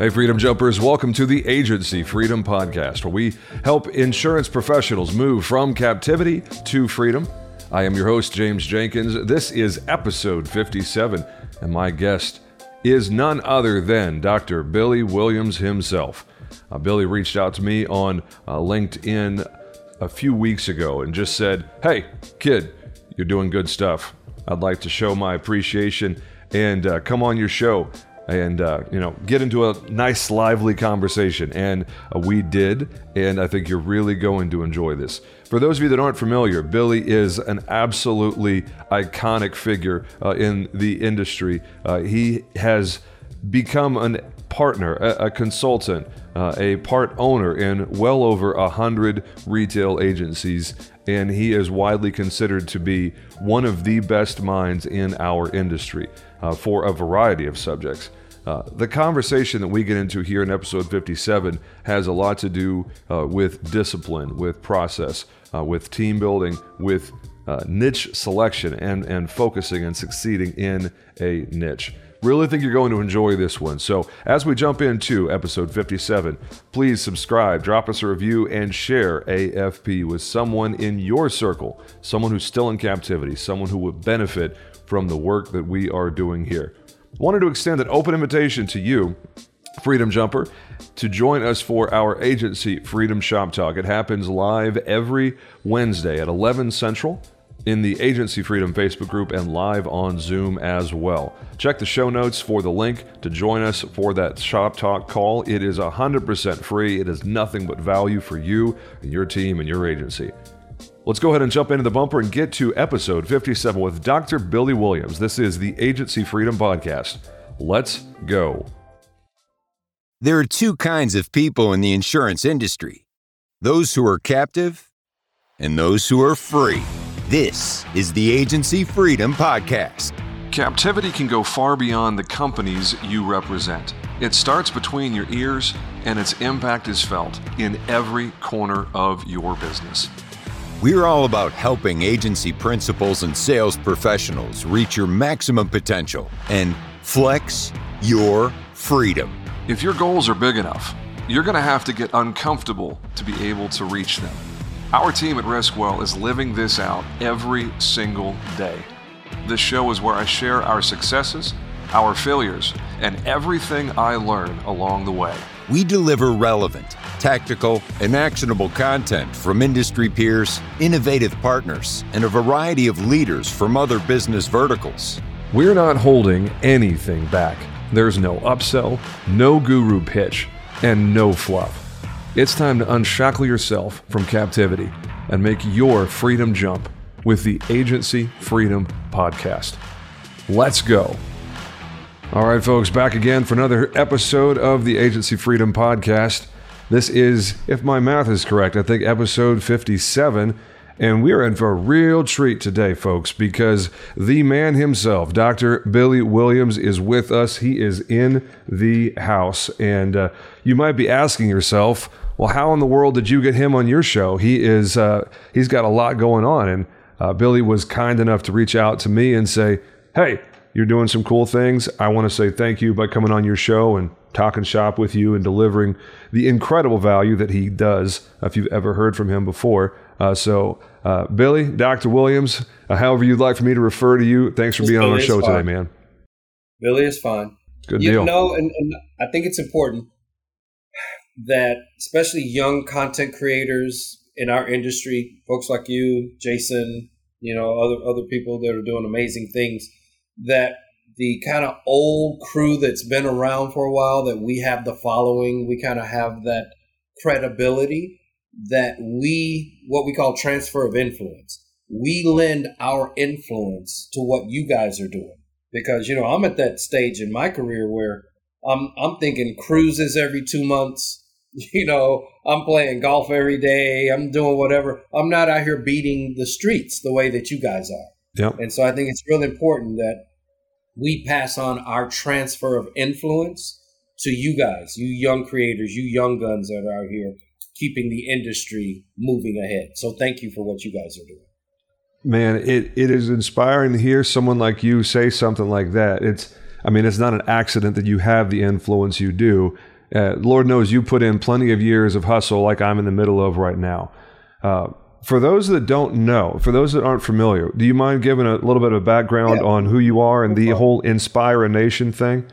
Hey, Freedom Jumpers, welcome to the Agency Freedom Podcast, where we help insurance professionals move from captivity to freedom. I am your host, James Jenkins. This is episode 57, and my guest is none other than Dr. Billy Williams himself. Uh, Billy reached out to me on uh, LinkedIn a few weeks ago and just said, Hey, kid, you're doing good stuff. I'd like to show my appreciation and uh, come on your show and uh, you know get into a nice lively conversation. And uh, we did and i think you're really going to enjoy this. For those of you that aren't familiar billy is an absolutely iconic figure uh, in the industry. Uh, he has become a partner a, a consultant uh, a part owner in well over a hundred retail agencies and he is widely considered to be one of the best minds in our industry uh, for a variety of subjects. Uh, the conversation that we get into here in episode 57 has a lot to do uh, with discipline, with process, uh, with team building, with uh, niche selection, and, and focusing and succeeding in a niche. Really think you're going to enjoy this one. So, as we jump into episode 57, please subscribe, drop us a review, and share AFP with someone in your circle, someone who's still in captivity, someone who would benefit from the work that we are doing here. Wanted to extend an open invitation to you, Freedom Jumper, to join us for our agency Freedom Shop Talk. It happens live every Wednesday at 11 Central in the Agency Freedom Facebook group and live on Zoom as well. Check the show notes for the link to join us for that Shop Talk call. It is 100% free. It is nothing but value for you and your team and your agency. Let's go ahead and jump into the bumper and get to episode 57 with Dr. Billy Williams. This is the Agency Freedom Podcast. Let's go. There are two kinds of people in the insurance industry those who are captive and those who are free. This is the Agency Freedom Podcast. Captivity can go far beyond the companies you represent. It starts between your ears, and its impact is felt in every corner of your business. We're all about helping agency principals and sales professionals reach your maximum potential and flex your freedom. If your goals are big enough, you're going to have to get uncomfortable to be able to reach them. Our team at Riskwell is living this out every single day. This show is where I share our successes, our failures, and everything I learn along the way. We deliver relevant, tactical, and actionable content from industry peers, innovative partners, and a variety of leaders from other business verticals. We're not holding anything back. There's no upsell, no guru pitch, and no fluff. It's time to unshackle yourself from captivity and make your freedom jump with the Agency Freedom Podcast. Let's go. All right, folks, back again for another episode of the Agency Freedom Podcast. This is, if my math is correct, I think episode 57. And we are in for a real treat today, folks, because the man himself, Dr. Billy Williams, is with us. He is in the house. And uh, you might be asking yourself, well, how in the world did you get him on your show? He is, uh, he's got a lot going on. And uh, Billy was kind enough to reach out to me and say, hey, you're doing some cool things. I want to say thank you by coming on your show and talking shop with you and delivering the incredible value that he does. If you've ever heard from him before, uh, so uh, Billy, Dr. Williams, uh, however you'd like for me to refer to you, thanks for being Billy on our show today, man. Billy is fine. Good you deal. know, and, and I think it's important that especially young content creators in our industry, folks like you, Jason, you know, other other people that are doing amazing things, that the kind of old crew that's been around for a while, that we have the following, we kind of have that credibility that we, what we call transfer of influence. We lend our influence to what you guys are doing. Because, you know, I'm at that stage in my career where I'm, I'm thinking cruises every two months. You know, I'm playing golf every day. I'm doing whatever. I'm not out here beating the streets the way that you guys are. Yep. And so I think it's really important that we pass on our transfer of influence to you guys, you young creators, you young guns that are out here keeping the industry moving ahead. So thank you for what you guys are doing. Man, it, it is inspiring to hear someone like you say something like that. It's I mean, it's not an accident that you have the influence you do. Uh, Lord knows you put in plenty of years of hustle, like I'm in the middle of right now. Uh, for those that don't know, for those that aren't familiar, do you mind giving a little bit of background Yeah. on who you are and the whole Inspire a Nation thing?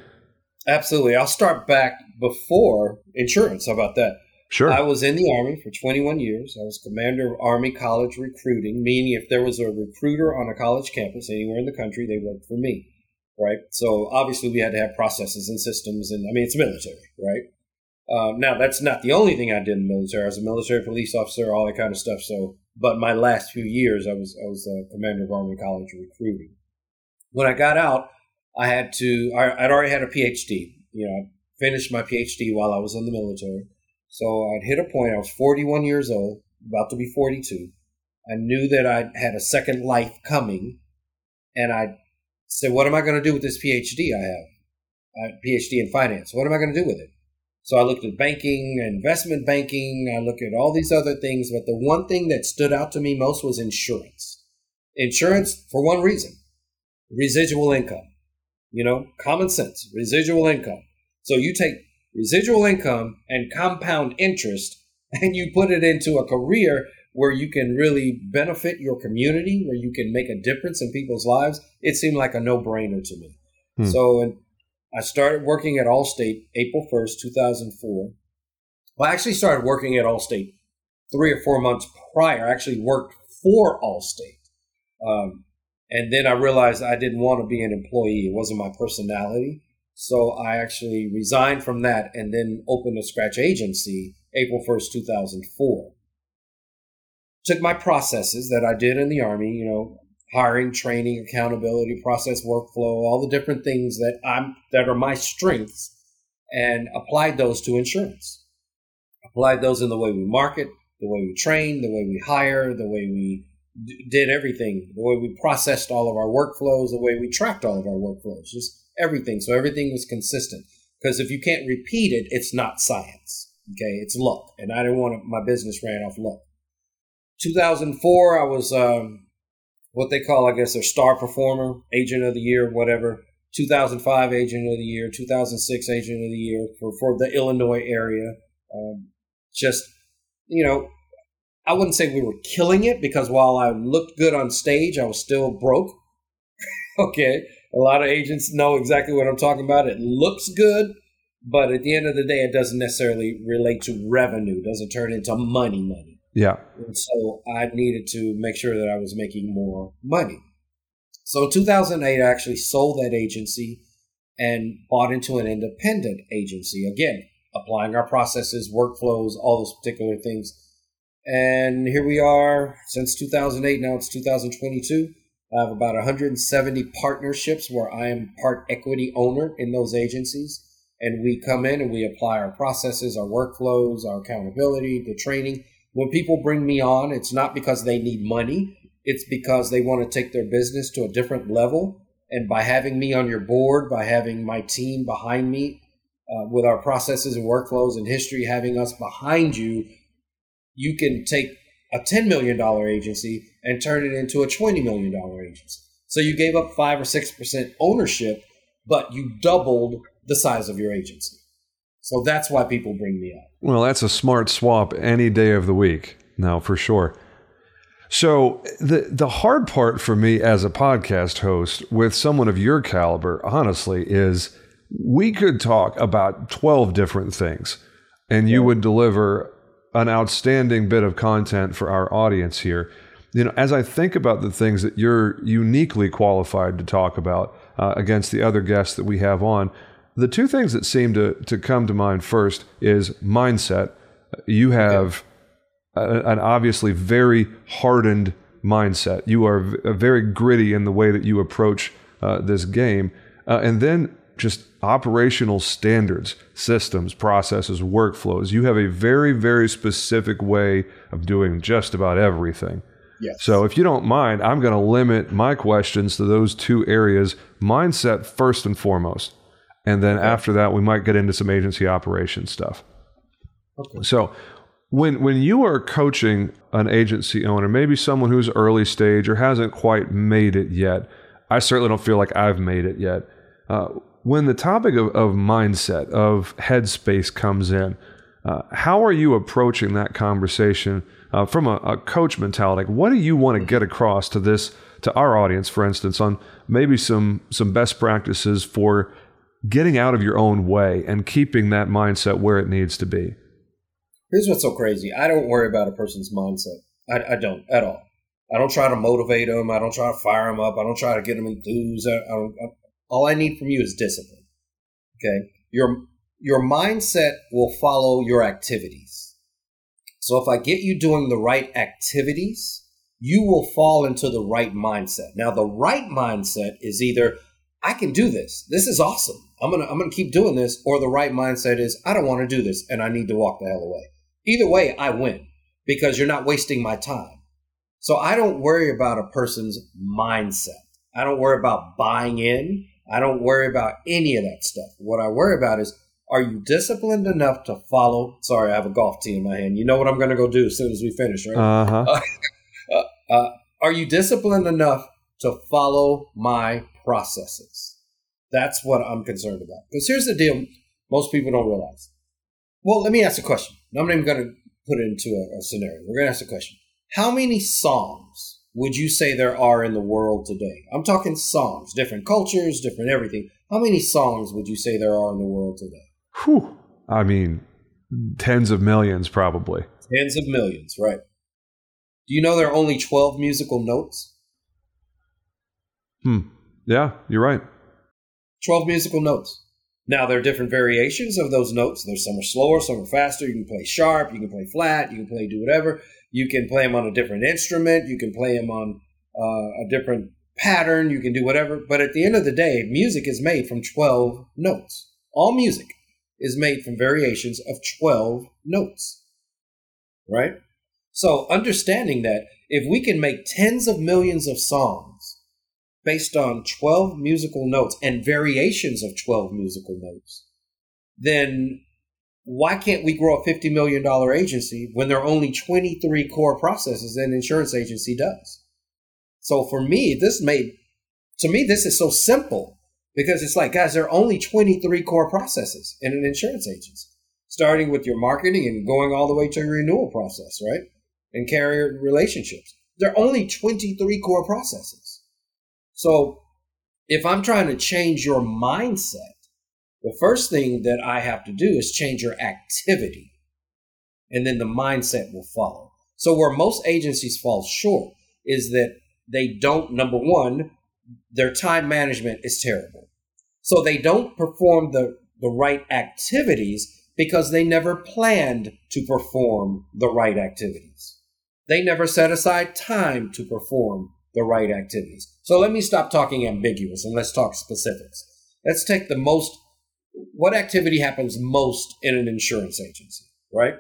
Absolutely. I'll start back before insurance. How about that? Sure. I was in the Army for 21 years. I was commander of Army College recruiting, meaning if there was a recruiter on a college campus anywhere in the country, they worked for me, right? So obviously we had to have processes and systems, and I mean, it's military, right? Uh, now, that's not the only thing I did in the military. I was a military police officer, all that kind of stuff. So, but my last few years, I was I was a commander of Army College recruiting. When I got out, I had to. I, I'd already had a PhD. You know, I finished my PhD while I was in the military. So I'd hit a point. I was 41 years old, about to be 42. I knew that I had a second life coming, and I said, "What am I going to do with this PhD I have? A PhD in finance. What am I going to do with it?" So I looked at banking, investment banking. I looked at all these other things, but the one thing that stood out to me most was insurance. Insurance for one reason: residual income. You know, common sense, residual income. So you take residual income and compound interest and you put it into a career where you can really benefit your community, where you can make a difference in people's lives, it seemed like a no brainer to me. Hmm. So and I started working at Allstate April 1st, 2004. Well, I actually started working at Allstate three or four months prior. I actually worked for Allstate. Um, and then I realized I didn't want to be an employee. It wasn't my personality. So I actually resigned from that and then opened a scratch agency April 1st, 2004. Took my processes that I did in the Army, you know, hiring, training, accountability, process workflow, all the different things that I'm that are my strengths and applied those to insurance. Applied those in the way we market, the way we train, the way we hire, the way we d- did everything, the way we processed all of our workflows, the way we tracked all of our workflows, just everything. So everything was consistent. Because if you can't repeat it, it's not science. Okay, it's luck, and I didn't want my business ran off luck. 2004, I was um, what they call, I guess, their star performer, agent of the year, whatever. 2005 agent of the year, 2006 agent of the year for, for the Illinois area. Um, just, you know, I wouldn't say we were killing it because while I looked good on stage, I was still broke. okay. A lot of agents know exactly what I'm talking about. It looks good, but at the end of the day, it doesn't necessarily relate to revenue, doesn't turn into money, money. Yeah. And so I needed to make sure that I was making more money. So in 2008, I actually sold that agency and bought into an independent agency. Again, applying our processes, workflows, all those particular things. And here we are since 2008. Now it's 2022. I have about 170 partnerships where I am part equity owner in those agencies. And we come in and we apply our processes, our workflows, our accountability, the training. When people bring me on, it's not because they need money, it's because they want to take their business to a different level. And by having me on your board, by having my team behind me uh, with our processes and workflows and history, having us behind you, you can take a $10 million agency and turn it into a $20 million agency. So you gave up 5 or 6% ownership, but you doubled the size of your agency. So that's why people bring me up. Well, that's a smart swap any day of the week. now for sure. So the the hard part for me as a podcast host with someone of your caliber, honestly, is we could talk about 12 different things and you would deliver an outstanding bit of content for our audience here. You know, as I think about the things that you're uniquely qualified to talk about uh, against the other guests that we have on, the two things that seem to, to come to mind first is mindset. You have a- an obviously very hardened mindset. You are very gritty in the way that you approach uh, this game. Uh, and then just operational standards, systems, processes, workflows. You have a very, very specific way of doing just about everything. Yes. So, if you don't mind, I'm going to limit my questions to those two areas mindset first and foremost. And then after that, we might get into some agency operation stuff. Okay. So, when when you are coaching an agency owner, maybe someone who's early stage or hasn't quite made it yet, I certainly don't feel like I've made it yet. Uh, when the topic of, of mindset, of headspace comes in, uh, how are you approaching that conversation uh, from a, a, coach mentality? What do you want to get across to this, to our audience, for instance, on maybe some some best practices for getting out of your own way and keeping that mindset where it needs to be? Here's what's so crazy. I don't worry about a person's mindset. I, I don't at all. I don't try to motivate them. I don't try to fire them up. I don't try to get them enthused. I, I all I need from you is discipline. Okay, your your mindset will follow your activities. So if I get you doing the right activities, you will fall into the right mindset. Now, the right mindset is either I can do this. This is awesome. I'm gonna I'm gonna keep doing this, or the right mindset is I don't want to do this and I need to walk the hell away. Either way, I win because you're not wasting my time. So I don't worry about a person's mindset. I don't worry about buying in. I don't worry about any of that stuff. What I worry about is are you disciplined enough to follow? Sorry, I have a golf tee in my hand. You know what I'm going to go do as soon as we finish, right? Uh-huh. Uh, uh, are you disciplined enough to follow my processes? That's what I'm concerned about. Because here's the deal most people don't realize. Well, let me ask a question. I'm not even going to put it into a, a scenario. We're going to ask a question. How many songs would you say there are in the world today? I'm talking songs, different cultures, different everything. How many songs would you say there are in the world today? Whew. I mean, tens of millions, probably. Tens of millions, right. Do you know there are only 12 musical notes? Hmm. Yeah, you're right. 12 musical notes. Now, there are different variations of those notes. There's some are slower, some are faster. You can play sharp, you can play flat, you can play do whatever. You can play them on a different instrument. You can play them on uh, a different pattern. You can do whatever. But at the end of the day, music is made from 12 notes. All music is made from variations of 12 notes. Right? So understanding that if we can make tens of millions of songs based on 12 musical notes and variations of 12 musical notes, then why can't we grow a $50 million agency when there are only 23 core processes an insurance agency does? So for me, this made, to me, this is so simple because it's like, guys, there are only 23 core processes in an insurance agency, starting with your marketing and going all the way to your renewal process, right? And carrier relationships. There are only 23 core processes. So if I'm trying to change your mindset, the first thing that I have to do is change your activity, and then the mindset will follow. So, where most agencies fall short is that they don't, number one, their time management is terrible. So, they don't perform the, the right activities because they never planned to perform the right activities. They never set aside time to perform the right activities. So, let me stop talking ambiguous and let's talk specifics. Let's take the most what activity happens most in an insurance agency, right?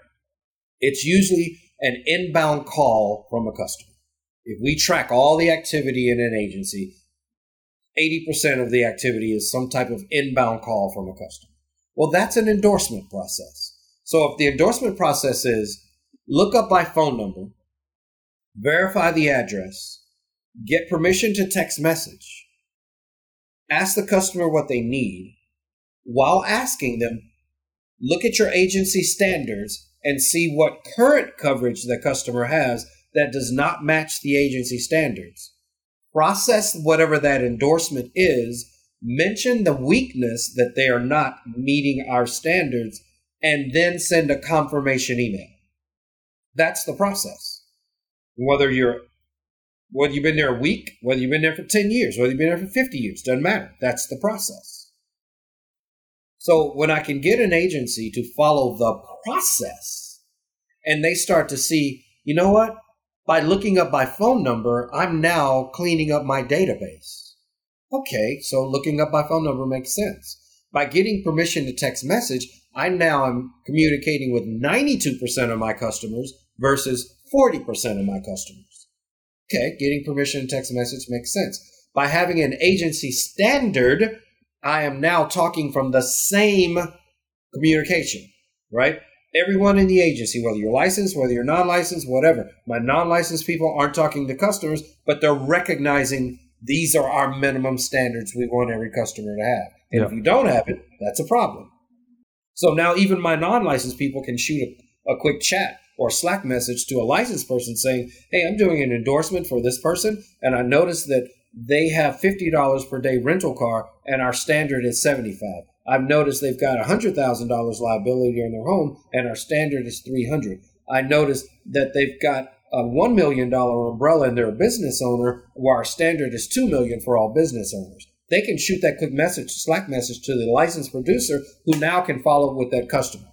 It's usually an inbound call from a customer. If we track all the activity in an agency, 80% of the activity is some type of inbound call from a customer. Well, that's an endorsement process. So if the endorsement process is look up by phone number, verify the address, get permission to text message, ask the customer what they need, while asking them, look at your agency standards and see what current coverage the customer has that does not match the agency standards. Process whatever that endorsement is, mention the weakness that they are not meeting our standards, and then send a confirmation email. That's the process. Whether you're whether you've been there a week, whether you've been there for 10 years, whether you've been there for 50 years, doesn't matter. That's the process. So when I can get an agency to follow the process and they start to see, you know what? By looking up my phone number, I'm now cleaning up my database. Okay, so looking up my phone number makes sense. By getting permission to text message, I now am communicating with 92% of my customers versus 40% of my customers. Okay, getting permission to text message makes sense. By having an agency standard I am now talking from the same communication, right? Everyone in the agency, whether you're licensed, whether you're non licensed, whatever, my non licensed people aren't talking to customers, but they're recognizing these are our minimum standards we want every customer to have. And Yeah. if you don't have it, that's a problem. So now even my non-licensed people can shoot a, a quick chat or Slack message to a licensed person saying, "Hey, I'm doing an endorsement for this person, and I noticed that they have fifty dollars per day rental car, and our standard is seventy-five. I've noticed they've got hundred thousand dollars liability on their home, and our standard is three hundred. I noticed that they've got a one million dollar umbrella and they're a business owner, where our standard is 2 million for all business owners. They can shoot that quick message, Slack message to the licensed producer, who now can follow with that customer.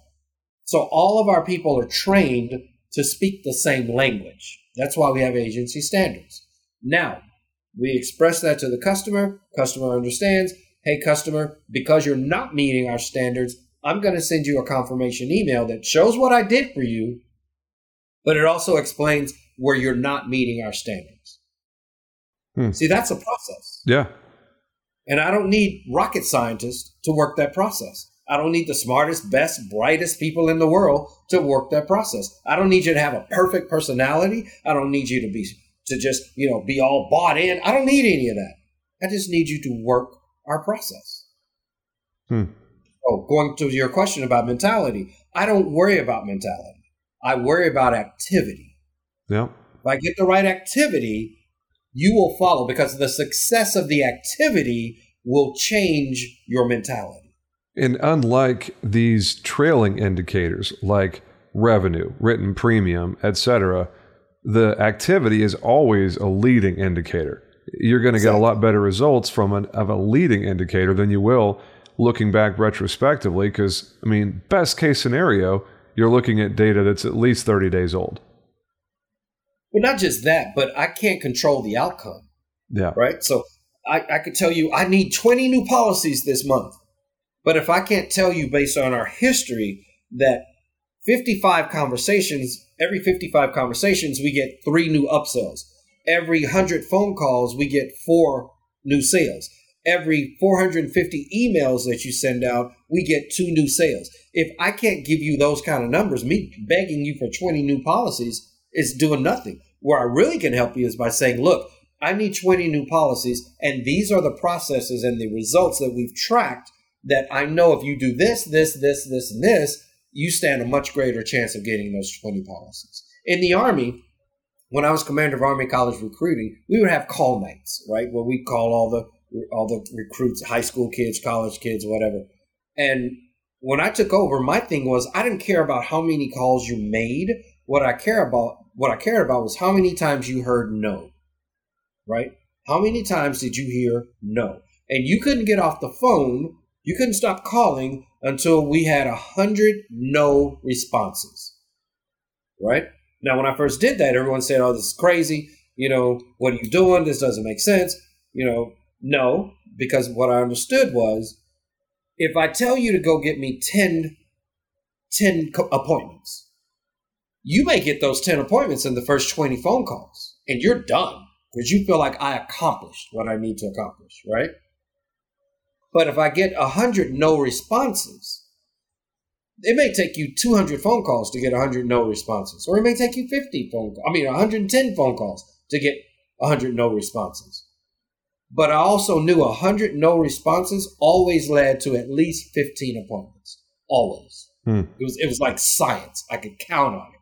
So all of our people are trained to speak the same language. That's why we have agency standards. Now, we express that to the customer. Customer understands. Hey, customer, because you're not meeting our standards, I'm going to send you a confirmation email that shows what I did for you, but it also explains where you're not meeting our standards. Hmm. See, that's a process. Yeah. And I don't need rocket scientists to work that process. I don't need the smartest, best, brightest people in the world to work that process. I don't need you to have a perfect personality. I don't need you to be to just, you know, be all bought in. I don't need any of that. I just need you to work our process. Hmm. Oh, going to your question about mentality. I don't worry about mentality. I worry about activity. Yeah. If I get the right activity, you will follow because the success of the activity will change your mentality. And unlike these trailing indicators like revenue, written premium, etc., the activity is always a leading indicator. You're going to get a lot better results from an, of a leading indicator than you will looking back retrospectively. Because I mean, best case scenario, you're looking at data that's at least 30 days old. Well, not just that, but I can't control the outcome, Yeah. right? So I, I could tell you I need 20 new policies this month. But if I can't tell you based on our history that 55 conversations, every 55 conversations, we get three new upsells. Every 100 phone calls, we get four new sales. Every 450 emails that you send out, we get two new sales. If I can't give you those kind of numbers, me begging you for 20 new policies is doing nothing. Where I really can help you is by saying, look, I need 20 new policies, and these are the processes and the results that we've tracked that I know if you do this, this, this, this, and this, you stand a much greater chance of getting those 20 policies. In the Army, when I was commander of Army College recruiting, we would have call nights, right? Where we'd call all the all the recruits, high school kids, college kids, whatever. And when I took over, my thing was I didn't care about how many calls you made. What I care about, what I cared about was how many times you heard no. Right? How many times did you hear no? And you couldn't get off the phone, you couldn't stop calling until we had a hundred no responses. Right? Now, when I first did that, everyone said, "Oh, this is crazy. You know, what are you doing? This doesn't make sense." You know, no, because what I understood was, if I tell you to go get me 10, 10 co- appointments, you may get those 10 appointments in the first 20 phone calls, and you're done because you feel like I accomplished what I need to accomplish, right? But if I get 100 no responses, it may take you 200 phone calls to get 100 no responses, or it may take you 50 phone calls, I mean 110 phone calls to get 100 no responses. But I also knew 100 no responses always led to at least 15 appointments. Always. Hmm. It was it was like science. I could count on it.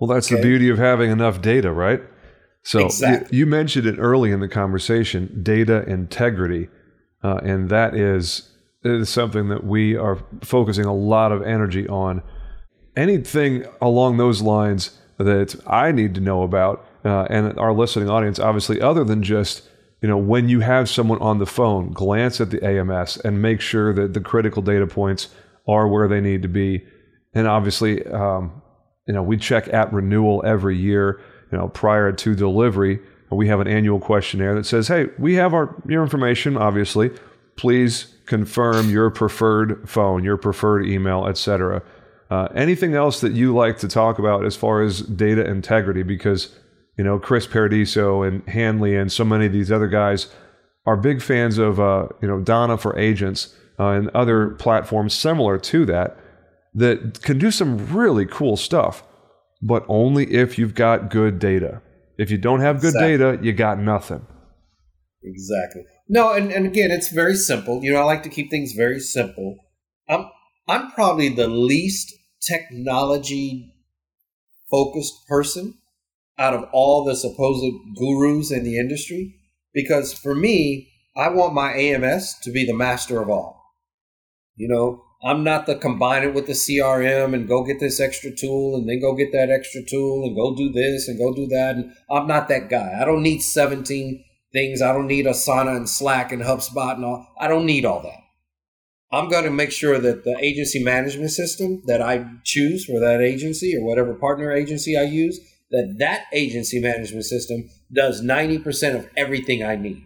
Well, that's the beauty of having enough data, right? So Exactly. you, mentioned it early in the conversation, data integrity, uh, and that is something that we are focusing a lot of energy on. Anything along those lines that I need to know about, uh, and our listening audience, obviously, other than just you know when you have someone on the phone, glance at the AMS and make sure that the critical data points are where they need to be, and obviously. Um, you know, we check at renewal every year, you know, prior to delivery. We have an annual questionnaire that says, hey, we have our your information, obviously. Please confirm your preferred phone, your preferred email, etc. Uh, anything else that you like to talk about as far as data integrity? Because, you know, Chris Paradiso and Hanley and so many of these other guys are big fans of, uh, you know, Donna for agents uh, and other platforms similar to that that can do some really cool stuff, but only if you've got good data. If you don't have good Exactly. data, you got nothing. Exactly. No, and, and again, it's very simple. You know, I like to keep things very simple. I'm I'm probably the least technology focused person out of all the supposed gurus in the industry because for me, I want my AMS to be the master of all. You know, I'm not the combine it with the CRM and go get this extra tool and then go get that extra tool and go do this and go do that. And I'm not that guy. I don't need 17 things. I don't need Asana and Slack and HubSpot and all. I don't need all that. I'm going to make sure that the agency management system that I choose for that agency or whatever partner agency I use, that that agency management system does 90% of everything I need.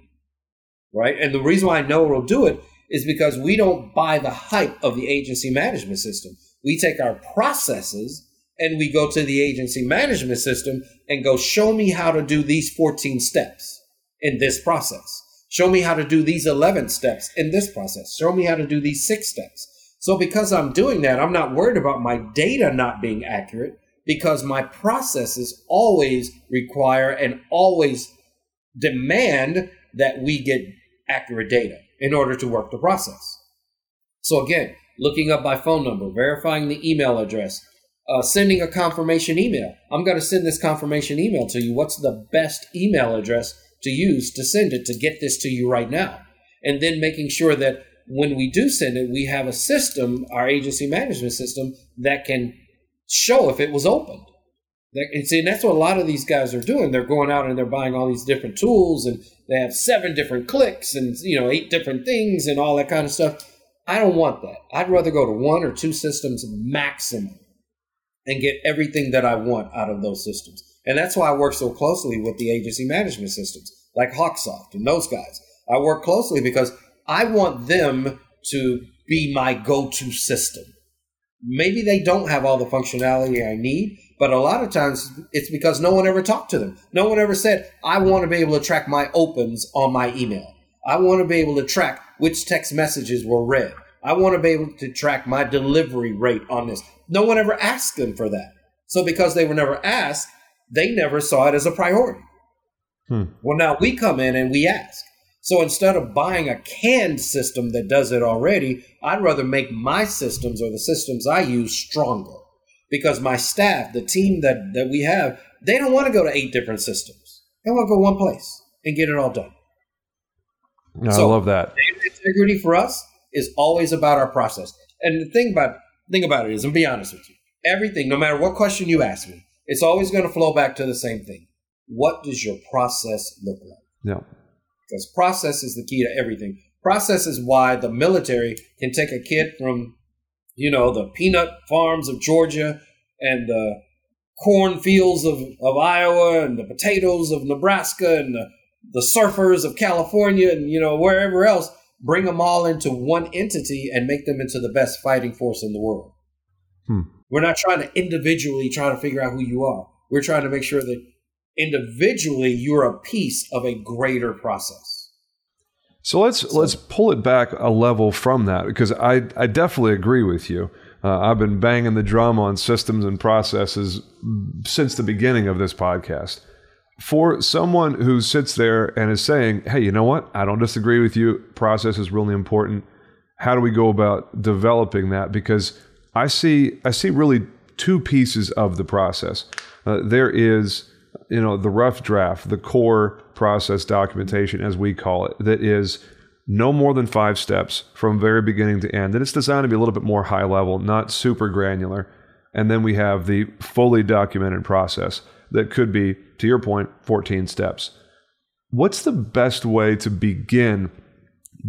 Right? And the reason why I know it'll do it is because we don't buy the hype of the agency management system. We take our processes and we go to the agency management system and go, show me how to do these 14 steps in this process. Show me how to do these 11 steps in this process. Show me how to do these six steps. So, because I'm doing that, I'm not worried about my data not being accurate because my processes always require and always demand that we get accurate data in order to work the process. So, again, looking up my phone number, verifying the email address, uh, sending a confirmation email. I'm going to send this confirmation email to you. What's the best email address to use to send it to get this to you right now? And then making sure that when we do send it, we have a system, our agency management system, that can show if it was opened. And see, and that's what a lot of these guys are doing. They're going out and they're buying all these different tools, and they have seven different clicks and you know eight different things and all that kind of stuff. I don't want that. I'd rather go to one or two systems maximum and get everything that I want out of those systems. And that's why I work so closely with the agency management systems, like Hawksoft and those guys. I work closely because I want them to be my go-to system. Maybe they don't have all the functionality I need, but a lot of times it's because no one ever talked to them. No one ever said, I want to be able to track my opens on my email. I want to be able to track which text messages were read. I want to be able to track my delivery rate on this. No one ever asked them for that. So because they were never asked, they never saw it as a priority. Hmm. Well, now we come in and we ask. So instead of buying a canned system that does it already, I'd rather make my systems or the systems I use stronger because my staff, the team that, that we have, they don't want to go to eight different systems. They want to go one place and get it all done. No, so, I love that. Integrity for us is always about our process. And the thing about thing about it is, and be honest with you, everything, no matter what question you ask me, it's always going to flow back to the same thing. What does your process look like? Yeah. Because process is the key to everything. Process is why the military can take a kid from you know, the peanut farms of Georgia and the cornfields of, of Iowa and the potatoes of Nebraska and the, the surfers of California and, you know, wherever else, bring them all into one entity and make them into the best fighting force in the world. Hmm. We're not trying to individually try to figure out who you are. We're trying to make sure that individually you're a piece of a greater process. So let's so. let's pull it back a level from that because I I definitely agree with you. Uh, I've been banging the drum on systems and processes since the beginning of this podcast. For someone who sits there and is saying, "Hey, you know what? I don't disagree with you. Process is really important. How do we go about developing that?" Because I see I see really two pieces of the process. Uh, there is you know the rough draft, the core process documentation, as we call it, that is no more than five steps from very beginning to end. And it's designed to be a little bit more high level, not super granular. And then we have the fully documented process that could be, to your point, 14 steps. What's the best way to begin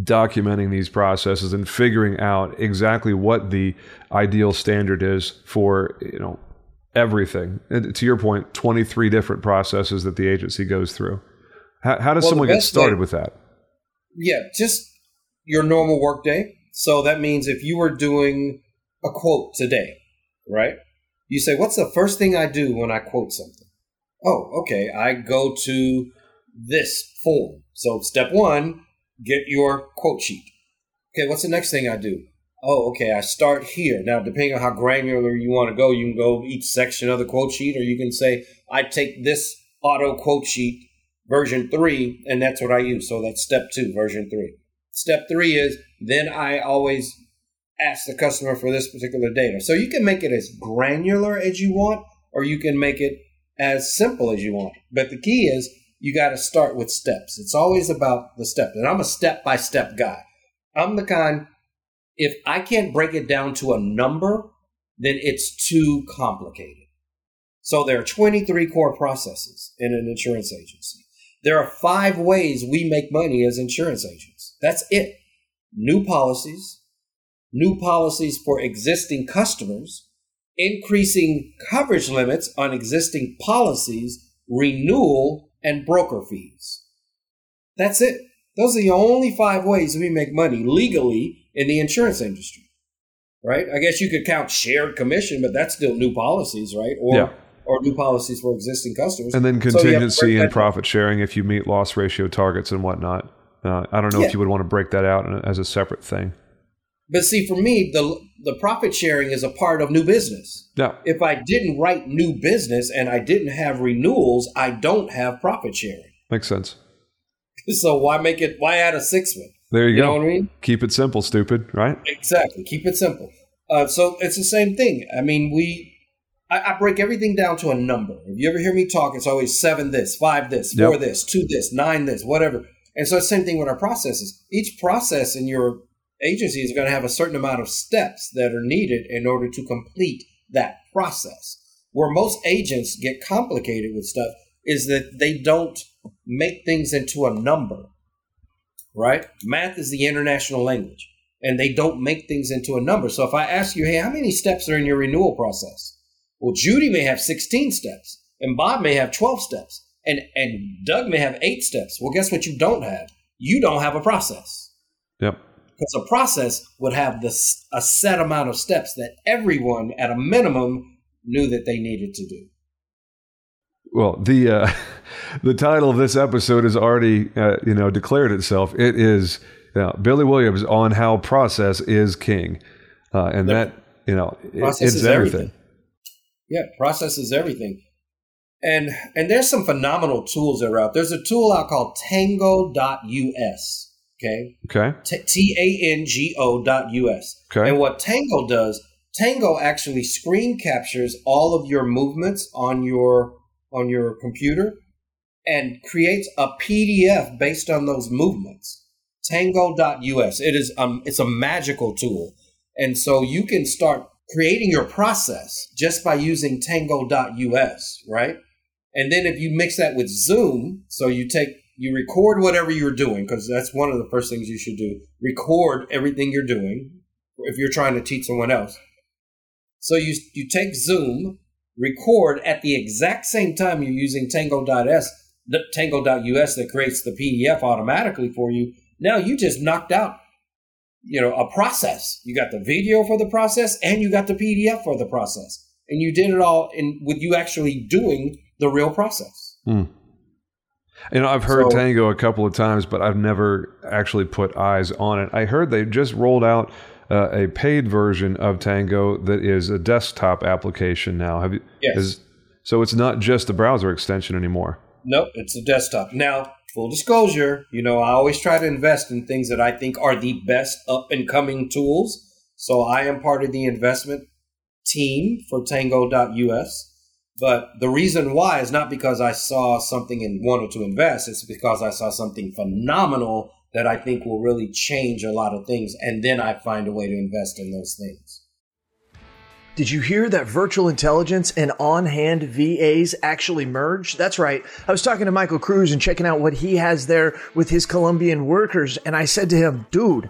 documenting these processes and figuring out exactly what the ideal standard is for, you know, everything. And to your point, 23 different processes that the agency goes through. How, how does well, someone get started way, with that? Yeah, just your normal workday. So that means if you were doing a quote today, right? You say, What's the first thing I do when I quote something? Oh, okay. I go to this form. So step one, get your quote sheet. Okay, what's the next thing I do? Oh, okay, I start here. Now, depending on how granular you want to go, you can go each section of the quote sheet, or you can say, I take this auto quote sheet version three, and that's what I use. So that's step two, version three. Step three is then I always ask the customer for this particular data. So you can make it as granular as you want, or you can make it as simple as you want. But the key is you got to start with steps. It's always about the steps. And I'm a step by step guy. I'm the kind, if I can't break it down to a number, then it's too complicated. So there are 23 core processes in an insurance agency. There are five ways we make money as insurance agents. That's it. New policies, new policies for existing customers, increasing coverage limits on existing policies, renewal, and broker fees. That's it. Those are the only five ways we make money legally in the insurance industry. Right? I guess you could count shared commission, but that's still new policies, right? Or yeah. or new policies for existing customers. And then contingency so and profit sharing if you meet loss ratio targets and whatnot. Uh, I don't know yeah. if you would want to break that out as a separate thing. But see, for me, the the profit sharing is a part of new business. Yeah. If I didn't write new business and I didn't have renewals, I don't have profit sharing. Makes sense. So why make it? Why add a sixth one? There you, you go. Know what I mean? Keep it simple, stupid. Right? Exactly. Keep it simple. Uh, so it's the same thing. I mean, we. I, I, break everything down to a number. If you ever hear me talk, it's always seven this, five this, four yep. this, two this, nine this, whatever. And so it's the same thing with our processes. Each process in your agency is going to have a certain amount of steps that are needed in order to complete that process. Where most agents get complicated with stuff is that they don't make things into a number, right? Math is the international language, and they don't make things into a number. So if I ask you, hey, how many steps are in your renewal process? Well, Judy may have 16 steps, and Bob may have 12 steps, and, and Doug may have eight steps. Well, guess what you don't have? You don't have a process. Yep because a process would have this a set amount of steps that everyone at a minimum knew that they needed to do well the uh, the title of this episode has already uh, you know declared itself it is billy williams on how process is king uh, and the, that you know it's everything. everything yeah process is everything and and there's some phenomenal tools that are out there's a tool out called tango.us Okay. Okay. T A N G O dot US. Okay. And what Tango does, Tango actually screen captures all of your movements on your on your computer and creates a PDF based on those movements. Tango.us. It is um it's a magical tool. And so you can start creating your process just by using Tango.us, right? And then if you mix that with Zoom, so you take you record whatever you're doing because that's one of the first things you should do. Record everything you're doing if you're trying to teach someone else. So you you take Zoom, record at the exact same time you're using Tango.s, Tango.us that creates the PDF automatically for you. Now you just knocked out, you know, a process. You got the video for the process and you got the PDF for the process, and you did it all in with you actually doing the real process. Hmm. You know, I've heard so, Tango a couple of times, but I've never actually put eyes on it. I heard they just rolled out uh, a paid version of Tango that is a desktop application now. Have you? Yes. Is, so it's not just a browser extension anymore. Nope, it's a desktop. Now, full disclosure, you know, I always try to invest in things that I think are the best up and coming tools. So I am part of the investment team for Tango.us. But the reason why is not because I saw something and wanted to invest. It's because I saw something phenomenal that I think will really change a lot of things. And then I find a way to invest in those things. Did you hear that virtual intelligence and on hand VAs actually merge? That's right. I was talking to Michael Cruz and checking out what he has there with his Colombian workers. And I said to him, dude,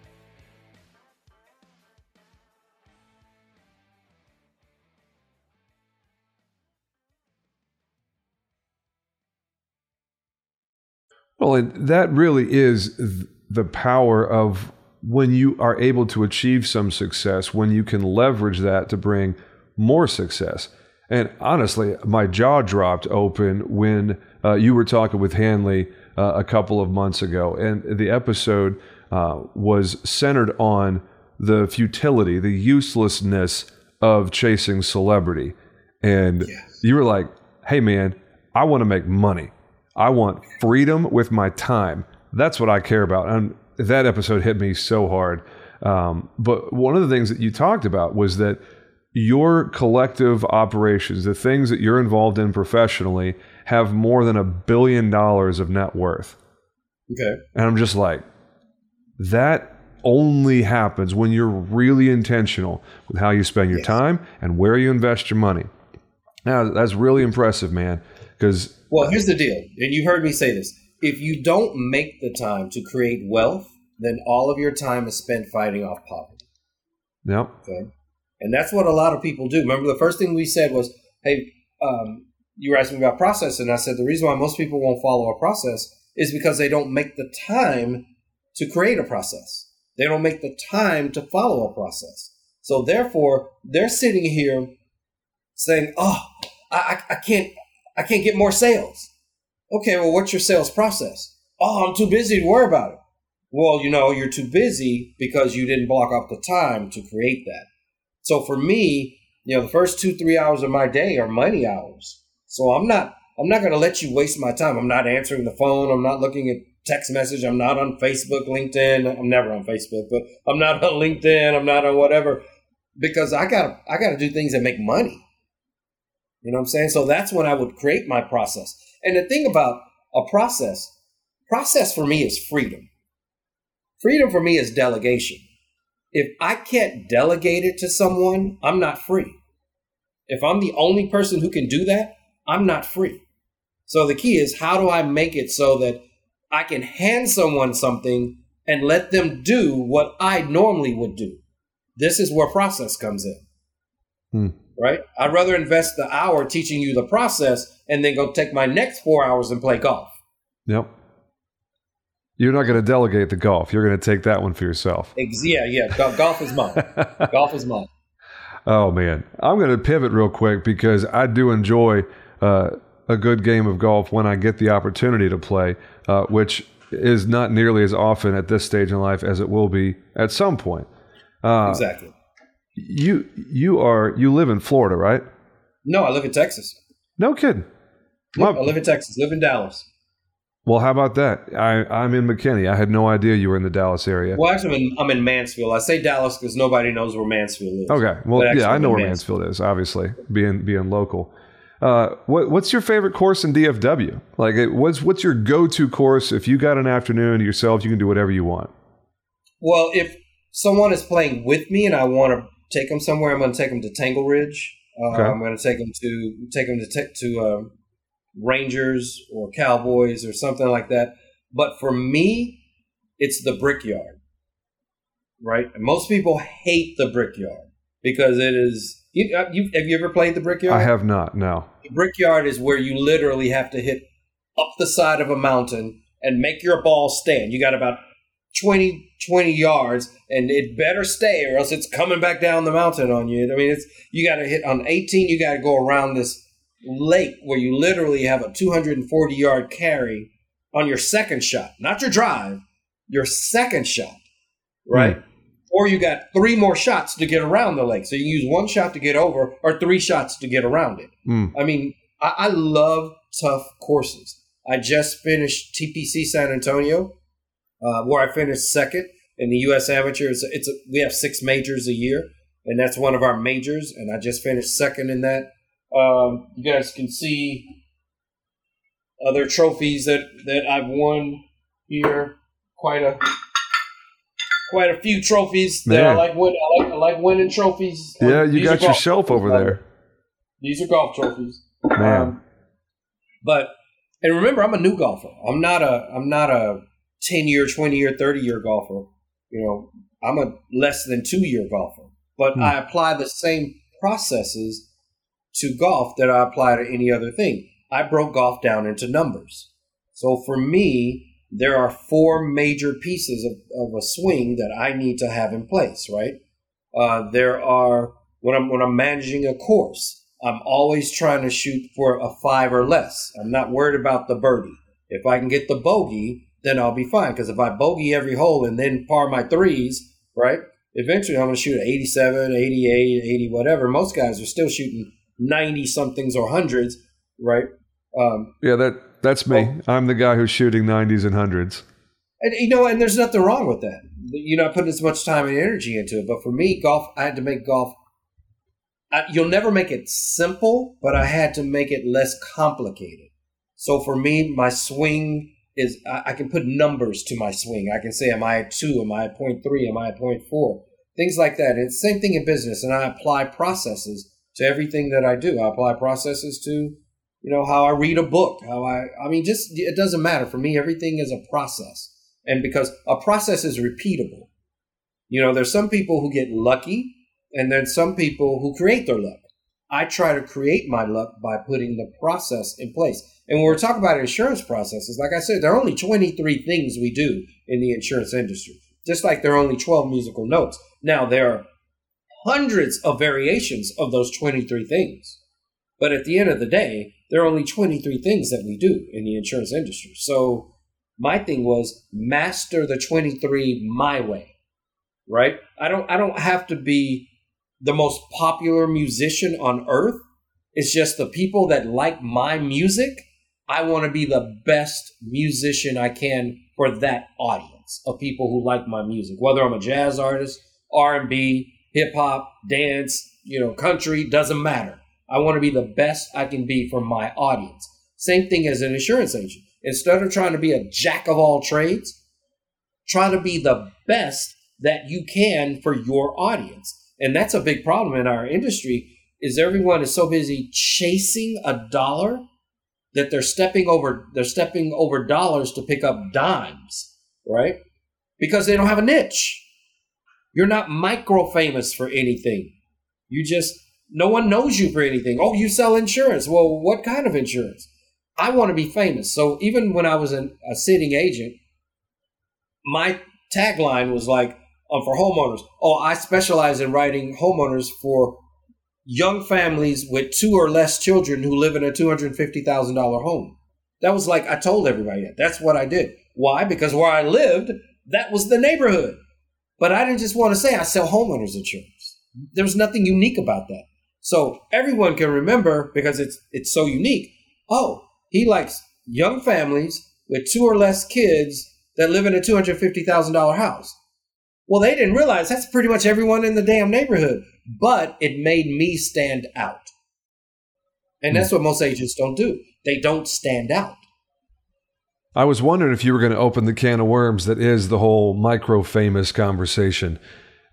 Well, and that really is the power of when you are able to achieve some success, when you can leverage that to bring more success. And honestly, my jaw dropped open when uh, you were talking with Hanley uh, a couple of months ago, and the episode uh, was centered on the futility, the uselessness of chasing celebrity. And yes. you were like, hey, man, I want to make money. I want freedom with my time. That's what I care about. And that episode hit me so hard. Um, but one of the things that you talked about was that your collective operations, the things that you're involved in professionally, have more than a billion dollars of net worth. Okay. And I'm just like, that only happens when you're really intentional with how you spend your yes. time and where you invest your money. Now, that's really impressive, man. Because well, here's the deal, and you heard me say this: if you don't make the time to create wealth, then all of your time is spent fighting off poverty. Yep. Okay. And that's what a lot of people do. Remember, the first thing we said was, "Hey, um, you were asking me about process," and I said the reason why most people won't follow a process is because they don't make the time to create a process. They don't make the time to follow a process. So therefore, they're sitting here saying, "Oh, I, I can't, I can't get more sales. Okay, well, what's your sales process? Oh, I'm too busy to worry about it. Well, you know, you're too busy because you didn't block off the time to create that. So for me, you know, the first two, three hours of my day are money hours. So I'm not, I'm not going to let you waste my time. I'm not answering the phone. I'm not looking at text message. I'm not on Facebook, LinkedIn. I'm never on Facebook, but I'm not on LinkedIn. I'm not on whatever because I got, I got to do things that make money. You know what I'm saying? So that's when I would create my process. And the thing about a process, process for me is freedom. Freedom for me is delegation. If I can't delegate it to someone, I'm not free. If I'm the only person who can do that, I'm not free. So the key is how do I make it so that I can hand someone something and let them do what I normally would do? This is where process comes in. Hmm right? I'd rather invest the hour teaching you the process and then go take my next four hours and play golf. Yep. You're not going to delegate the golf. You're going to take that one for yourself. Yeah, yeah. golf is mine. golf is mine. Oh man, I'm going to pivot real quick because I do enjoy uh, a good game of golf when I get the opportunity to play, uh, which is not nearly as often at this stage in life as it will be at some point. Uh, exactly. You you are you live in Florida, right? No, I live in Texas. No kidding. I live in Texas. Live in Dallas. Well, how about that? I, I'm in McKinney. I had no idea you were in the Dallas area. Well, actually, I'm in, I'm in Mansfield. I say Dallas because nobody knows where Mansfield is. Okay. Well, yeah, I know where Mansfield. Mansfield is. Obviously, being being local. Uh, what, what's your favorite course in DFW? Like, what's what's your go to course if you got an afternoon to yourself? You can do whatever you want. Well, if someone is playing with me and I want to take them somewhere. I'm going to take them to Tangle Ridge. Uh, okay. I'm going to take them to take them to t- to uh, Rangers or Cowboys or something like that. But for me, it's the Brickyard, right? And most people hate the Brickyard because it is. You, uh, you, have you ever played the Brickyard? I have not. No. The Brickyard is where you literally have to hit up the side of a mountain and make your ball stand. You got about 20, 20 yards and it better stay or else it's coming back down the mountain on you. I mean, it's you got to hit on 18, you got to go around this lake where you literally have a 240 yard carry on your second shot, not your drive, your second shot, right? Mm. Or you got three more shots to get around the lake. So you use one shot to get over or three shots to get around it. Mm. I mean, I, I love tough courses. I just finished TPC San Antonio uh, where I finished second. in the U.S. Amateur. It's, it's a, we have six majors a year, and that's one of our majors. And I just finished second in that. Um, you guys can see other trophies that that I've won here. Quite a quite a few trophies that I like win. I like I like winning trophies. Yeah, you got your shelf over there. These are golf trophies. Man. Um, but and remember, I'm a new golfer. I'm not a I'm not a ten year, twenty year, thirty year golfer. You know, I'm a less than two year golfer. But hmm. I apply the same processes to golf that I apply to any other thing. I broke golf down into numbers. So for me, there are four major pieces of, of a swing that I need to have in place, right? Uh, there are when I'm when I'm managing a course, I'm always trying to shoot for a five or less. I'm not worried about the birdie. If I can get the bogey, then I'll be fine. Because if I bogey every hole and then par my threes, right? Eventually, I'm going to shoot at 87, 88, 80, whatever. Most guys are still shooting 90 somethings or hundreds, right? Um, yeah, that that's me. Well, I'm the guy who's shooting 90s and hundreds. And you know, and there's nothing wrong with that. You're not putting as much time and energy into it. But for me, golf, I had to make golf. I, you'll never make it simple, but I had to make it less complicated. So for me, my swing is I, I can put numbers to my swing. I can say, am I two? Am I point three? Am I point four? Things like that. And it's the same thing in business. And I apply processes to everything that I do. I apply processes to you know how i read a book how i i mean just it doesn't matter for me everything is a process and because a process is repeatable you know there's some people who get lucky and then some people who create their luck i try to create my luck by putting the process in place and when we're talking about insurance processes like i said there are only 23 things we do in the insurance industry just like there are only 12 musical notes now there are hundreds of variations of those 23 things but at the end of the day there are only 23 things that we do in the insurance industry. So my thing was master the 23 my way. Right? I don't I don't have to be the most popular musician on earth. It's just the people that like my music. I want to be the best musician I can for that audience of people who like my music. Whether I'm a jazz artist, R&B, hip hop, dance, you know, country, doesn't matter. I want to be the best I can be for my audience. Same thing as an insurance agent. Instead of trying to be a jack of all trades, try to be the best that you can for your audience. And that's a big problem in our industry is everyone is so busy chasing a dollar that they're stepping over they're stepping over dollars to pick up dimes, right? Because they don't have a niche. You're not micro famous for anything. You just no one knows you for anything. Oh, you sell insurance. Well, what kind of insurance? I want to be famous. So even when I was an, a sitting agent, my tagline was like for homeowners. Oh, I specialize in writing homeowners for young families with two or less children who live in a two hundred fifty thousand dollar home. That was like I told everybody that. That's what I did. Why? Because where I lived, that was the neighborhood. But I didn't just want to say I sell homeowners insurance. There was nothing unique about that. So everyone can remember because it's it's so unique. Oh, he likes young families with two or less kids that live in a two hundred fifty thousand dollar house. Well, they didn't realize that's pretty much everyone in the damn neighborhood, but it made me stand out. And that's hmm. what most agents don't do. They don't stand out. I was wondering if you were going to open the can of worms that is the whole micro famous conversation.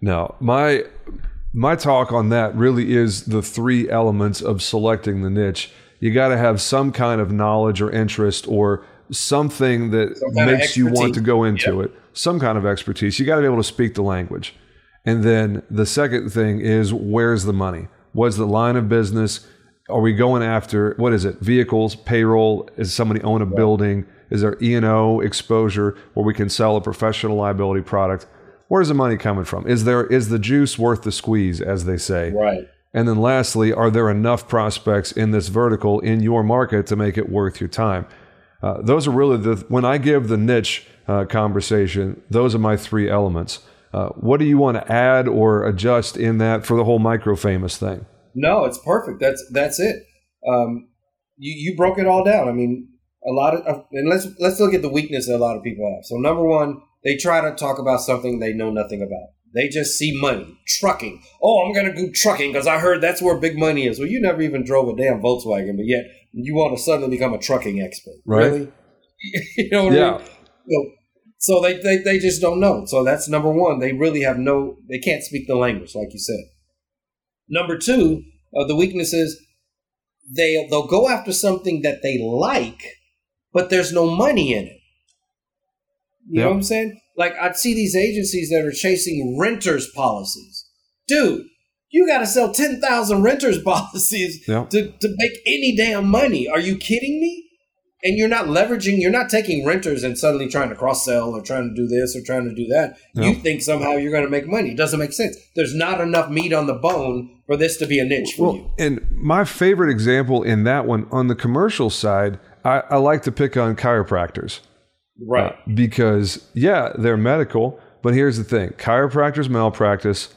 Now, my my talk on that really is the three elements of selecting the niche. You got to have some kind of knowledge or interest or something that some makes you want to go into yep. it, some kind of expertise. You got to be able to speak the language. And then the second thing is where's the money? What's the line of business? Are we going after what is it? Vehicles, payroll? Is somebody own a building? Is there E and O exposure where we can sell a professional liability product? where's the money coming from? Is there is the juice worth the squeeze, as they say? Right. And then lastly, are there enough prospects in this vertical in your market to make it worth your time? Uh, those are really the when I give the niche uh, conversation. Those are my three elements. Uh, what do you want to add or adjust in that for the whole micro famous thing? No, it's perfect. That's that's it. Um, you you broke it all down. I mean, a lot of and let's let's look at the weakness that a lot of people have. So number one, they try to talk about something they know nothing about. They just see money, trucking. Oh, I'm gonna do trucking because I heard that's where big money is. Well, you never even drove a damn Volkswagen, but yet you want to suddenly become a trucking expert, Right. Really? you know what Yeah. I mean? So, so they, they they just don't know. So that's number one. They really have no. They can't speak the language, like you said. Number two, uh, the weakness is they they'll go after something that they like, but there's no money in it. You know what I'm saying? Like I'd see these agencies that are chasing renters policies. Dude, you got to sell 10,000 renters policies Yep. to, to make any damn money. Are you kidding me? And you're not leveraging, you're not taking renters and suddenly trying to cross sell or trying to do this or trying to do that. You think somehow you're going to make money. It doesn't make sense. There's not enough meat on the bone for this to be a niche for you. And my favorite example in that one on the commercial side, I, I like to pick on chiropractors. Right. Uh, because, yeah, they're medical, but here's the thing chiropractors' malpractice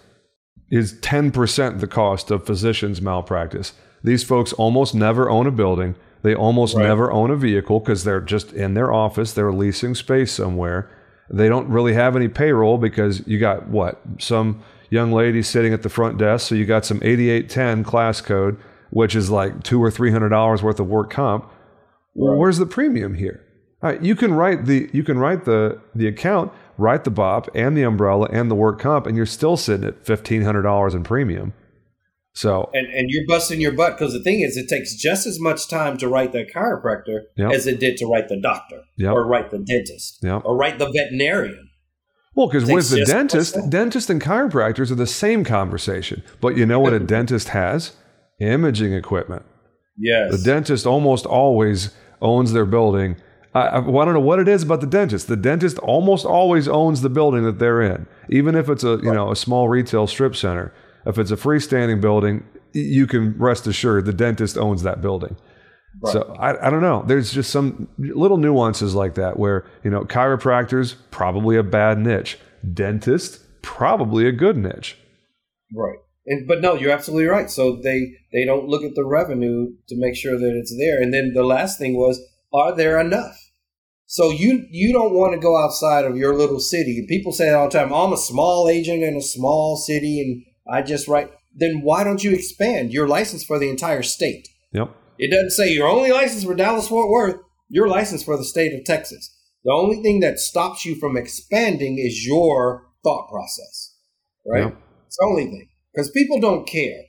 is 10% the cost of physicians' malpractice. These folks almost never own a building. They almost Right. never own a vehicle because they're just in their office. They're leasing space somewhere. They don't really have any payroll because you got what? Some young lady sitting at the front desk. So you got some 8810 class code, which is like two or $300 worth of work comp. Well, where's the premium here? All right, you can write the you can write the the account, write the BOP and the umbrella and the work comp, and you're still sitting at fifteen hundred dollars in premium. So and and you're busting your butt because the thing is, it takes just as much time to write the chiropractor Yep. as it did to write the doctor Yep. or write the dentist Yep. or write the veterinarian. well, because with the dentist, dentist and chiropractors are the same conversation. But you know what a dentist has? Imaging equipment. Yes, The dentist almost always owns their building. I, I, well, I don't know what it is about the dentist. The dentist almost always owns the building that they're in, even if it's a you know a small retail strip center. If it's a freestanding building, you can rest assured the dentist owns that building. So I, I don't know. There's just some little nuances like that where you know chiropractors probably a bad niche, dentist probably a good niche. right. And but no, you're absolutely right. So they they don't look at the revenue to make sure that it's there. And then the last thing was, are there enough? So you you don't want to go outside of your little city. People say all the time. "Oh, I'm a small agent in a small city, and I just write. Then why don't you expand? your license for the entire state. Yep. It doesn't say you're only licensed for Dallas Fort Worth. You're licensed for the state of Texas. The only thing that stops you from expanding is your thought process, right? Yep. It's the only thing because people don't care.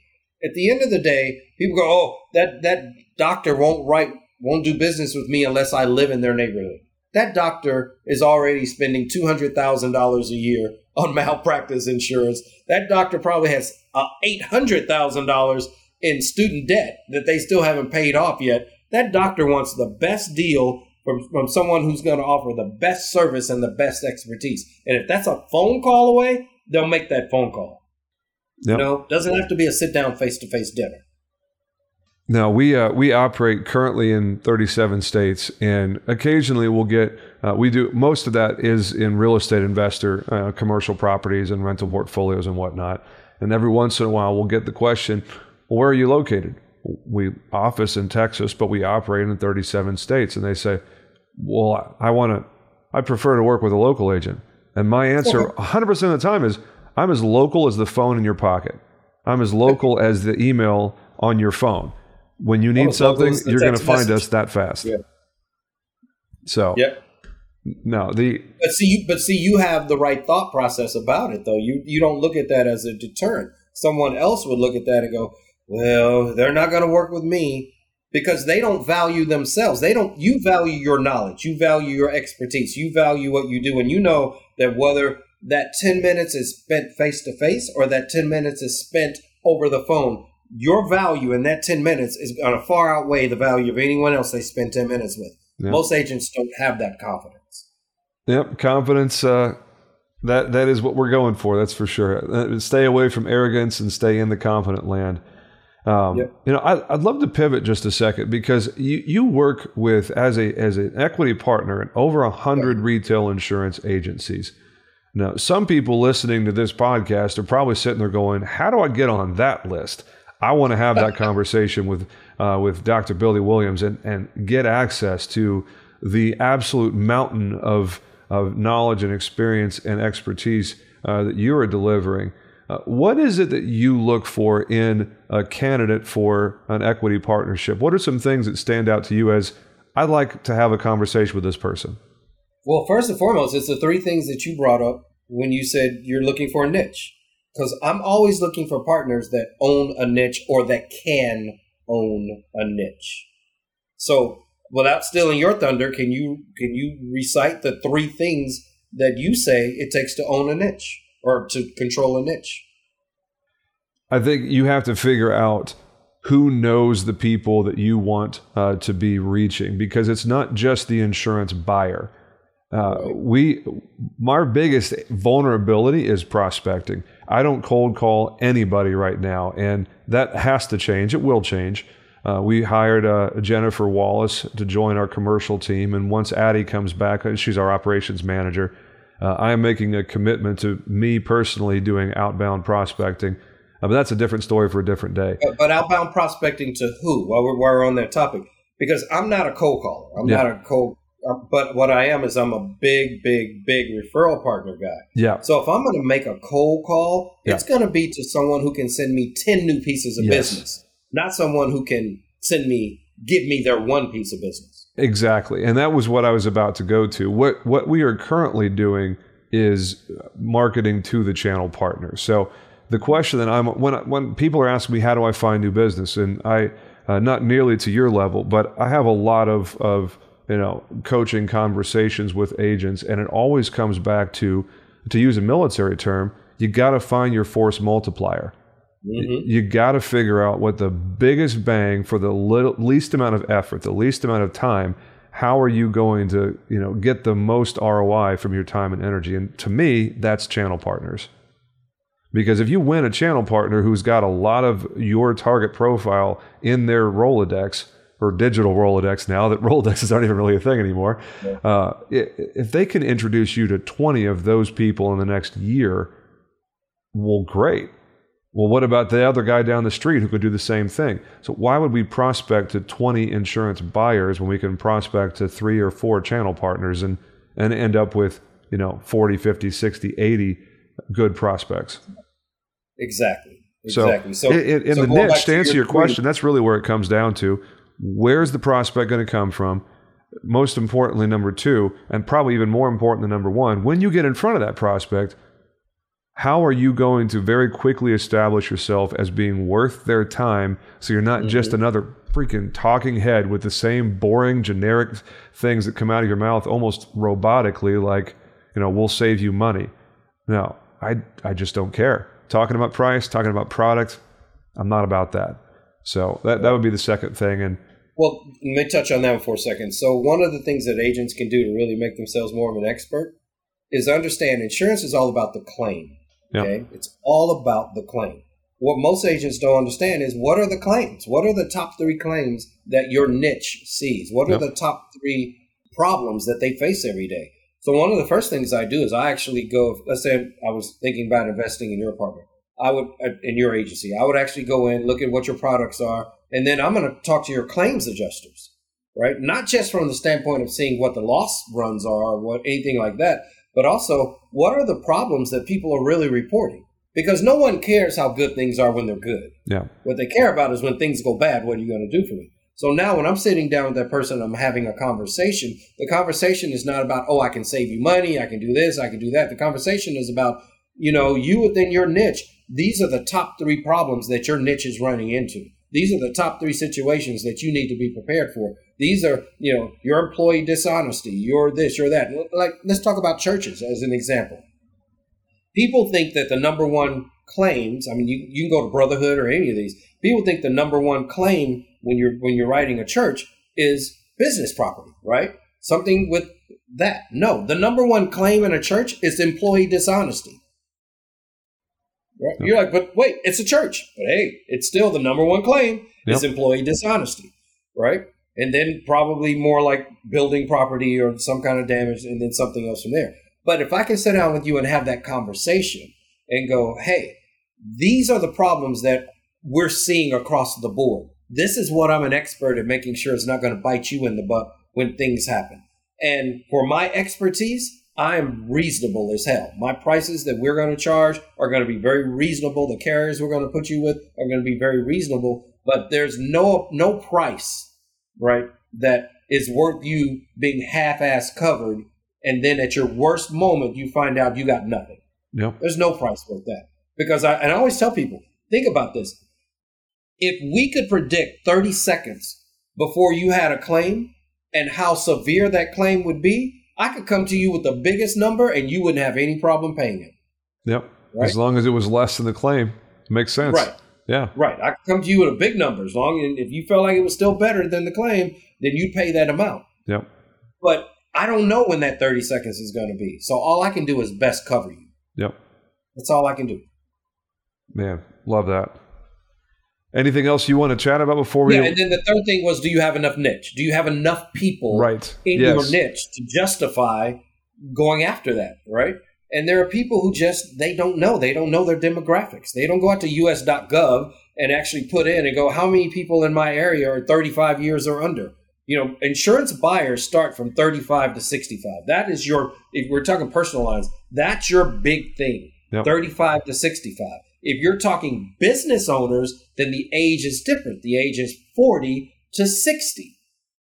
At the end of the day, people go, "Oh, that that doctor won't write, won't do business with me unless I live in their neighborhood." That doctor is already spending two hundred thousand dollars a year on malpractice insurance. That doctor probably has uh, eight hundred thousand dollars in student debt that they still haven't paid off yet. That doctor wants the best deal from, from someone who's going to offer the best service and the best expertise. And if that's a phone call away, they'll make that phone call. Yep. You know, doesn't have to be a sit down face to face dinner. No, we uh, we operate currently in 37 states, and occasionally we'll get uh, we do most of that is in real estate investor uh, commercial properties and rental portfolios and whatnot. And every once in a while, we'll get the question, well, "Where are you located?" We office in Texas, but we operate in 37 states, and they say, "Well, I want to, I prefer to work with a local agent." And my answer, 100% of the time, is, "I'm as local as the phone in your pocket. I'm as local as the email on your phone." When you need local something, you're going to find message. us that fast. Yeah. So, Yep. no, the But see, you, but see, you have the right thought process about it, though. You you don't look at that as a deterrent. Someone else would look at that and go, "Well, they're not going to work with me because they don't value themselves. They don't. You value your knowledge. You value your expertise. You value what you do, and you know that whether that ten minutes is spent face to face or that ten minutes is spent over the phone." Your value in that 10 minutes is going to far outweigh the value of anyone else they spend 10 minutes with. Yeah. Most agents don't have that confidence. Yep, confidence. Uh, that that is what we're going for. That's for sure. Uh, stay away from arrogance and stay in the confident land. Um, Yep. You know, I, I'd love to pivot just a second because you you work with as a as an equity partner in over a hundred retail insurance agencies. Now, some people listening to this podcast are probably sitting there going, "How do I get on that list?" I want to have that conversation with uh, with Dr. Billy Williams and and get access to the absolute mountain of of knowledge and experience and expertise uh, that you are delivering. Uh, what is it that you look for in a candidate for an equity partnership? What are some things that stand out to you as I'd like to have a conversation with this person? Well, first and foremost, it's the three things that you brought up when you said you're looking for a niche. Because I'm always looking for partners that own a niche or that can own a niche. So, without stealing your thunder, can you can you recite the three things that you say it takes to own a niche or to control a niche? I think you have to figure out who knows the people that you want uh, to be reaching because it's not just the insurance buyer. Uh, we, our biggest vulnerability is prospecting. I don't cold call anybody right now, and that has to change. It will change. Uh, we hired uh, Jennifer Wallace to join our commercial team, and once Addie comes back, uh, she's our operations manager. Uh, I am making a commitment to me personally doing outbound prospecting uh, but that's a different story for a different day. But, but outbound prospecting to who? While we're, while we're on that topic, because I'm not a cold caller. I'm yeah. not a cold. Uh, but what I am is I'm a big, big, big referral partner guy. Yeah. So if I'm going to make a cold call, yeah. it's going to be to someone who can send me ten new pieces of yes. business, not someone who can send me give me their one piece of business. Exactly, and that was what I was about to go to. What what we are currently doing is marketing to the channel partners. So the question that I'm when when people are asking me how do I find new business, and I uh, not nearly to your level, but I have a lot of of you know coaching conversations with agents, and it always comes back to to use a military term, you got to find your force multiplier. Mm-hmm. You got to figure out what the biggest bang for the little, least amount of effort, the least amount of time. How are you going to, you know, get the most ROI from your time and energy? And to me, that's channel partners. Because if you win a channel partner who's got a lot of your target profile in their Rolodex or digital Rolodex now that Rolodexes aren't even really a thing anymore, yeah. uh, if they can introduce you to 20 of those people in the next year, well, great. Well, what about the other guy down the street who could do the same thing? So, why would we prospect to 20 insurance buyers when we can prospect to three or four channel partners and, and end up with, you know, 40, 50, 60, 80 good prospects? Exactly. Exactly. So, so in, in so the niche, to answer your, your question, that's really where it comes down to. Where's the prospect going to come from? Most importantly, number two, and probably even more important than number one, when you get in front of that prospect, how are you going to very quickly establish yourself as being worth their time so you're not mm-hmm. just another freaking talking head with the same boring generic things that come out of your mouth almost robotically like you know we'll save you money no i i just don't care talking about price, talking about product. I'm not about that. So that, that would be the second thing. And well, let me touch on that for a second. So one of the things that agents can do to really make themselves more of an expert is understand insurance is all about the claim. Okay, it's all about the claim. What most agents don't understand is what are the claims? What are the top three claims that your niche sees? What are the top three problems that they face every day? So one of the first things I do is I actually go. Let's say I was thinking about investing in your apartment. I would uh, in your agency. I would actually go in, look at what your products are, and then I'm going to talk to your claims adjusters, right? Not just from the standpoint of seeing what the loss runs are, or what anything like that, but also what are the problems that people are really reporting. Because no one cares how good things are when they're good. Yeah. What they care about is when things go bad. What are you going to do for me? So now when I'm sitting down with that person, I'm having a conversation. The conversation is not about, oh, I can save you money, I can do this, I can do that. The conversation is about, you know, you within your niche. These are the top three problems that your niche is running into. These are the top three situations that you need to be prepared for. These are, you know, your employee dishonesty, your this, your that. Like, let's talk about churches as an example. People think that the number one claims, I mean, you, you can go to Brotherhood or any of these, people think the number one claim when you're when you're writing a church is business property, right? Something with that. No, the number one claim in a church is employee dishonesty. Right? Yep. You're like, but wait, it's a church. But hey, it's still the number one claim yep. is employee dishonesty, right? And then probably more like building property or some kind of damage, and then something else from there. But if I can sit down with you and have that conversation and go, hey, these are the problems that we're seeing across the board. This is what I'm an expert at making sure it's not going to bite you in the butt when things happen. And for my expertise, I am reasonable as hell. My prices that we're going to charge are going to be very reasonable. The carriers we're going to put you with are going to be very reasonable, but there's no no price, right, that is worth you being half-ass covered and then at your worst moment you find out you got nothing. Yep. There's no price worth that. Because I and I always tell people, think about this. If we could predict 30 seconds before you had a claim and how severe that claim would be, I could come to you with the biggest number and you wouldn't have any problem paying it. Yep. Right? As long as it was less than the claim. Makes sense. Right. Yeah. Right. I could come to you with a big number as long as if you felt like it was still better than the claim, then you'd pay that amount. Yep. But I don't know when that 30 seconds is going to be. So all I can do is best cover you. Yep. That's all I can do. Man, love that. Anything else you want to chat about before we? Yeah, and then the third thing was, do you have enough niche? Do you have enough people right. in yes. your niche to justify going after that? Right. And there are people who just they don't know. They don't know their demographics. They don't go out to us.gov and actually put in and go, how many people in my area are 35 years or under? You know, insurance buyers start from 35 to 65. That is your, if we're talking personal lines, that's your big thing. Yep. 35 to 65. If you're talking business owners, then the age is different. The age is 40 to 60.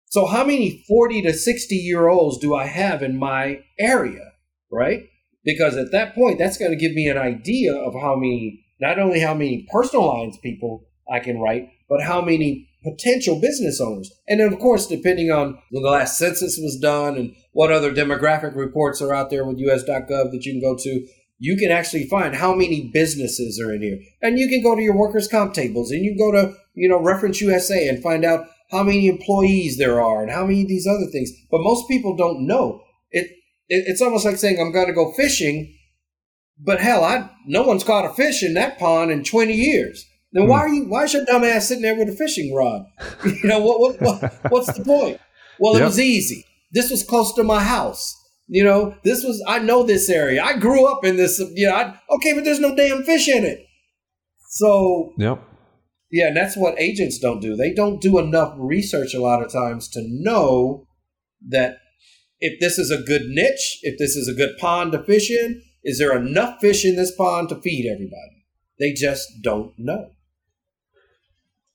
So, how many 40 to 60 year olds do I have in my area, right? Because at that point, that's going to give me an idea of how many, not only how many personal lines people I can write, but how many potential business owners. And then, of course, depending on when the last census was done and what other demographic reports are out there with us.gov that you can go to, you can actually find how many businesses are in here. And you can go to your workers' comp tables and you go to, you know, Reference USA and find out how many employees there are and how many of these other things. But most people don't know. It, it it's almost like saying I'm going to go fishing, but hell, I no one's caught a fish in that pond in 20 years. Then why hmm. are you why is your dumb ass sitting there with a fishing rod? You know what, what, what what's the point? Well, yep. it was easy. This was close to my house. You know, this was I know this area. I grew up in this. You know, I, okay, but there's no damn fish in it. So yep. Yeah, and that's what agents don't do. They don't do enough research a lot of times to know that if this is a good niche, if this is a good pond to fish in, is there enough fish in this pond to feed everybody? They just don't know.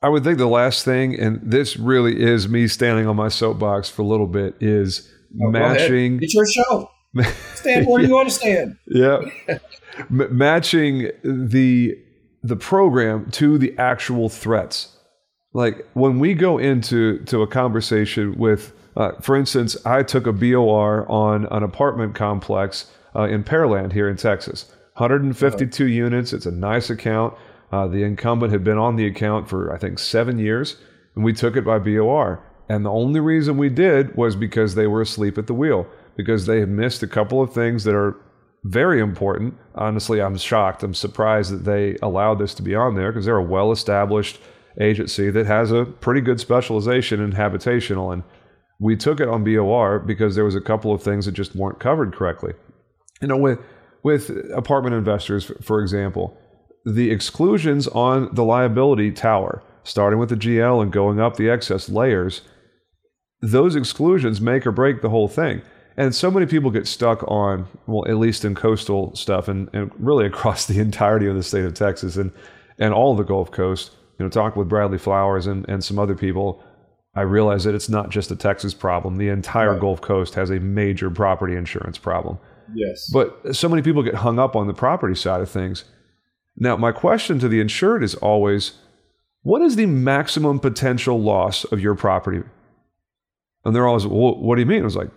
I would think the last thing, and this really is me standing on my soapbox for a little bit, is Oh, matching. It's your show. stand where you want to stand. Yeah, M- matching the the program to the actual threats. Like when we go into to a conversation with, uh, for instance, I took a BOR on an apartment complex uh, in Pearland here in Texas. 152 oh. units. It's a nice account. Uh, the incumbent had been on the account for I think seven years, and we took it by BOR. And the only reason we did was because they were asleep at the wheel, because they had missed a couple of things that are very important. Honestly, I'm shocked. I'm surprised that they allowed this to be on there because they're a well established agency that has a pretty good specialization in habitational. And we took it on BOR because there was a couple of things that just weren't covered correctly. You know, with, with apartment investors, for example, the exclusions on the liability tower, starting with the GL and going up the excess layers, those exclusions make or break the whole thing. And so many people get stuck on, well, at least in coastal stuff and, and really across the entirety of the state of Texas and, and all the Gulf Coast. You know, talking with Bradley Flowers and, and some other people, I realize that it's not just a Texas problem. The entire right. Gulf Coast has a major property insurance problem. Yes. But so many people get hung up on the property side of things. Now, my question to the insured is always what is the maximum potential loss of your property and they're always, well, what do you mean? I was like,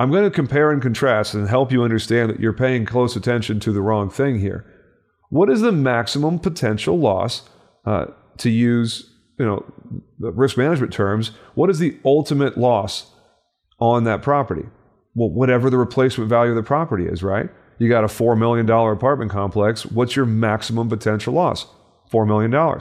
I'm going to compare and contrast and help you understand that you're paying close attention to the wrong thing here. What is the maximum potential loss uh, to use, you know, the risk management terms? What is the ultimate loss on that property? Well, whatever the replacement value of the property is, right? You got a $4 million apartment complex. What's your maximum potential loss? $4 million.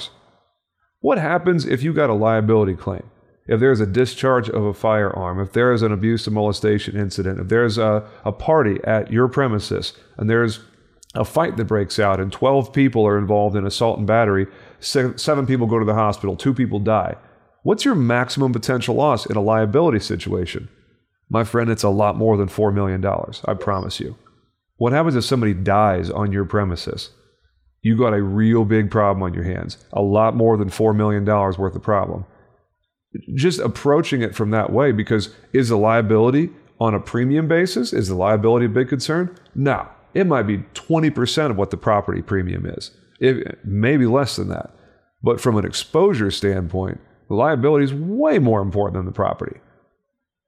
What happens if you got a liability claim? If there's a discharge of a firearm, if there is an abuse or molestation incident, if there's a, a party at your premises and there's a fight that breaks out and 12 people are involved in assault and battery, seven people go to the hospital, two people die. What's your maximum potential loss in a liability situation? My friend, it's a lot more than $4 million. I promise you. What happens if somebody dies on your premises? You got a real big problem on your hands. A lot more than $4 million worth of problem. Just approaching it from that way because is the liability on a premium basis? Is the liability a big concern? No. It might be 20% of what the property premium is, it, maybe less than that. But from an exposure standpoint, the liability is way more important than the property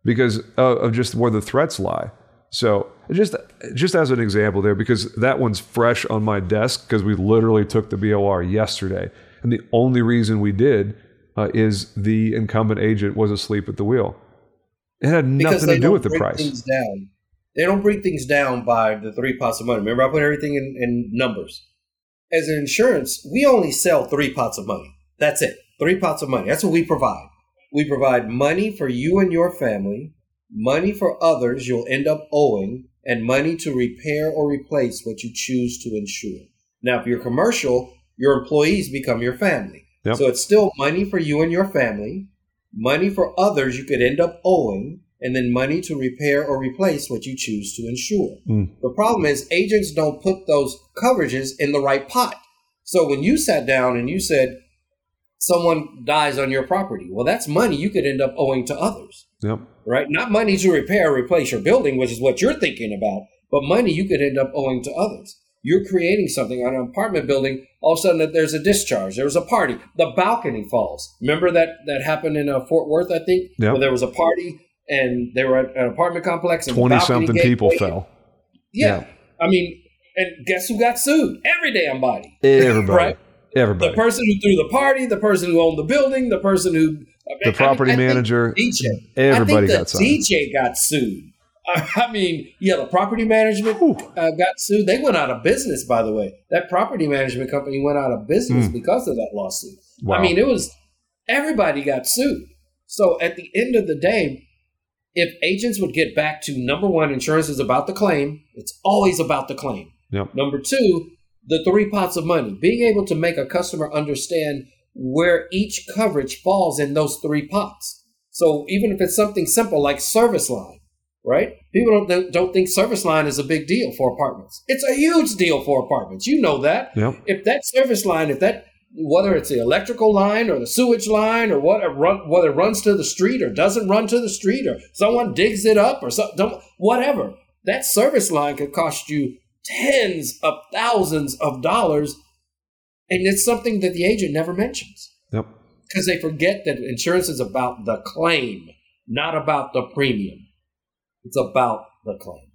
because of just where the threats lie. So just just as an example there, because that one's fresh on my desk because we literally took the BOR yesterday, and the only reason we did uh, is the incumbent agent was asleep at the wheel. It had nothing to do with the price. Things down. They don't break things down by the three pots of money. Remember, I put everything in, in numbers. As an insurance, we only sell three pots of money. That's it. Three pots of money. That's what we provide. We provide money for you and your family money for others you'll end up owing, and money to repair or replace what you choose to insure. Now, if you're commercial, your employees become your family. Yep. So it's still money for you and your family, money for others you could end up owing, and then money to repair or replace what you choose to insure. Mm. The problem is agents don't put those coverages in the right pot. So when you sat down and you said, someone dies on your property. Well, that's money you could end up owing to others. Yep. Right? Not money to repair or replace your building, which is what you're thinking about, but money you could end up owing to others. You're creating something on an apartment building. All of a sudden, there's a discharge. There was a party. The balcony falls. Remember that that happened in uh, Fort Worth, I think, yep. where there was a party and they were at an apartment complex. And Twenty something people fell. Yeah. yeah. I mean, and guess who got sued? Every damn body. Everybody. right? Everybody. The person who threw the party, the person who owned the building, the person who the property I, I manager, DJ. Everybody got sued. DJ got sued. I mean, yeah, the property management uh, got sued. They went out of business, by the way. That property management company went out of business mm. because of that lawsuit. Wow. I mean, it was everybody got sued. So at the end of the day, if agents would get back to number one, insurance is about the claim. It's always about the claim. Yep. Number two, the three pots of money, being able to make a customer understand where each coverage falls in those three pots. So even if it's something simple like service line, right? People don't don't think service line is a big deal for apartments. It's a huge deal for apartments. You know that. Yep. If that service line, if that whether it's the electrical line or the sewage line or what run, whether it runs to the street or doesn't run to the street or someone digs it up or so, whatever, that service line could cost you tens of thousands of dollars. And it's something that the agent never mentions. Yep. Because they forget that insurance is about the claim, not about the premium. It's about the claim.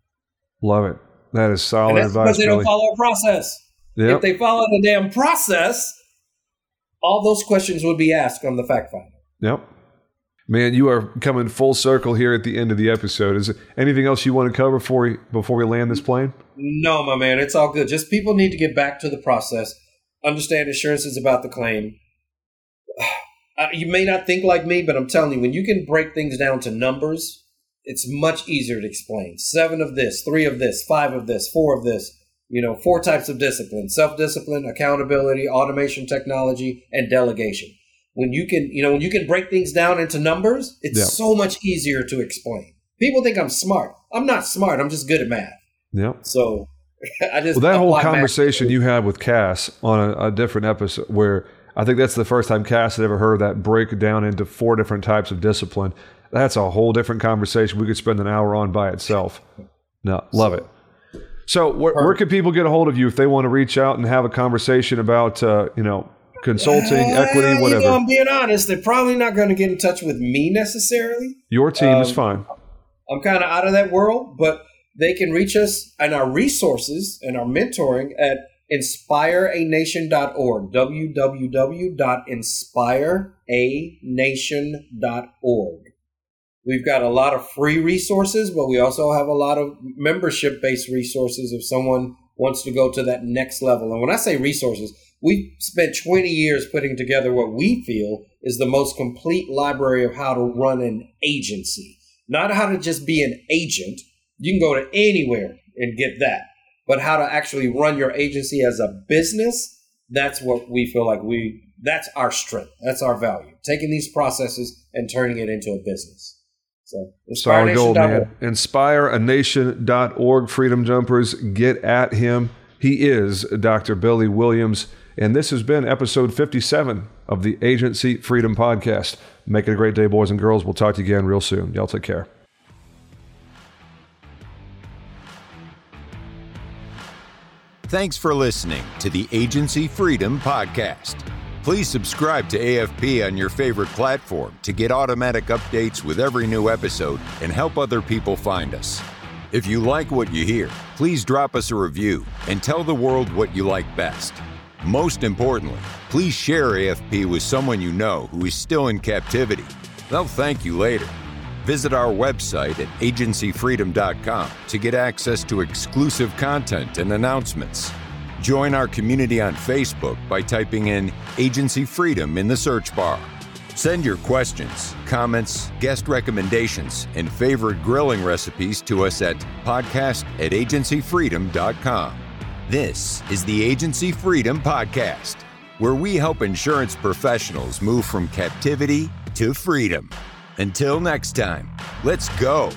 Love it. That is solid advice. Because they don't follow a process. Yep. If they follow the damn process, all those questions would be asked on the fact finder. Yep. Man, you are coming full circle here at the end of the episode. Is anything else you want to cover before we, before we land this plane? No, my man, it's all good. Just people need to get back to the process. Understand insurance is about the claim. Uh, you may not think like me, but I'm telling you, when you can break things down to numbers, it's much easier to explain. Seven of this, three of this, five of this, four of this. You know, four types of discipline self discipline, accountability, automation technology, and delegation when you can, you know, when you can break things down into numbers, it's yeah. so much easier to explain. People think I'm smart. I'm not smart. I'm just good at math. Yeah. So I just well, that whole conversation you had with Cass on a, a, different episode, where I think that's the first time Cass had ever heard that break down into four different types of discipline. That's a whole different conversation we could spend an hour on by itself. No, love it. So, wh- where can people get a hold of you if they want to reach out and have a conversation about, uh, you know, consulting, uh, equity, whatever. You know, I'm being honest. They're probably not going to get in touch with me necessarily. Your team um, is fine. I'm kind of out of that world, but they can reach us and our resources and our mentoring at inspireanation.org. www.inspireanation.org. We've got a lot of free resources, but we also have a lot of membership based resources if someone wants to go to that next level. And when I say resources, We've spent 20 years putting together what we feel is the most complete library of how to run an agency. Not how to just be an agent. You can go to anywhere and get that. But how to actually run your agency as a business, that's what we feel like we that's our strength. That's our value. Taking these processes and turning it into a business. So solid gold, man. Inspireanation.org. Freedom Jumpers, get at him. He is Dr. Billy Williams. And this has been episode 57 of the Agency Freedom Podcast. Make it a great day, boys and girls. We'll talk to you again real soon. Y'all take care. Thanks for listening to the Agency Freedom Podcast. Please subscribe to AFP on your favorite platform to get automatic updates with every new episode and help other people find us. If you like what you hear, please drop us a review and tell the world what you like best. Most importantly, please share AFP with someone you know who is still in captivity. They'll thank you later. Visit our website at agencyfreedom.com to get access to exclusive content and announcements. Join our community on Facebook by typing in Agency Freedom in the search bar. Send your questions, comments, guest recommendations, and favorite grilling recipes to us at podcast at agencyfreedom.com. This is the Agency Freedom Podcast, where we help insurance professionals move from captivity to freedom. Until next time, let's go.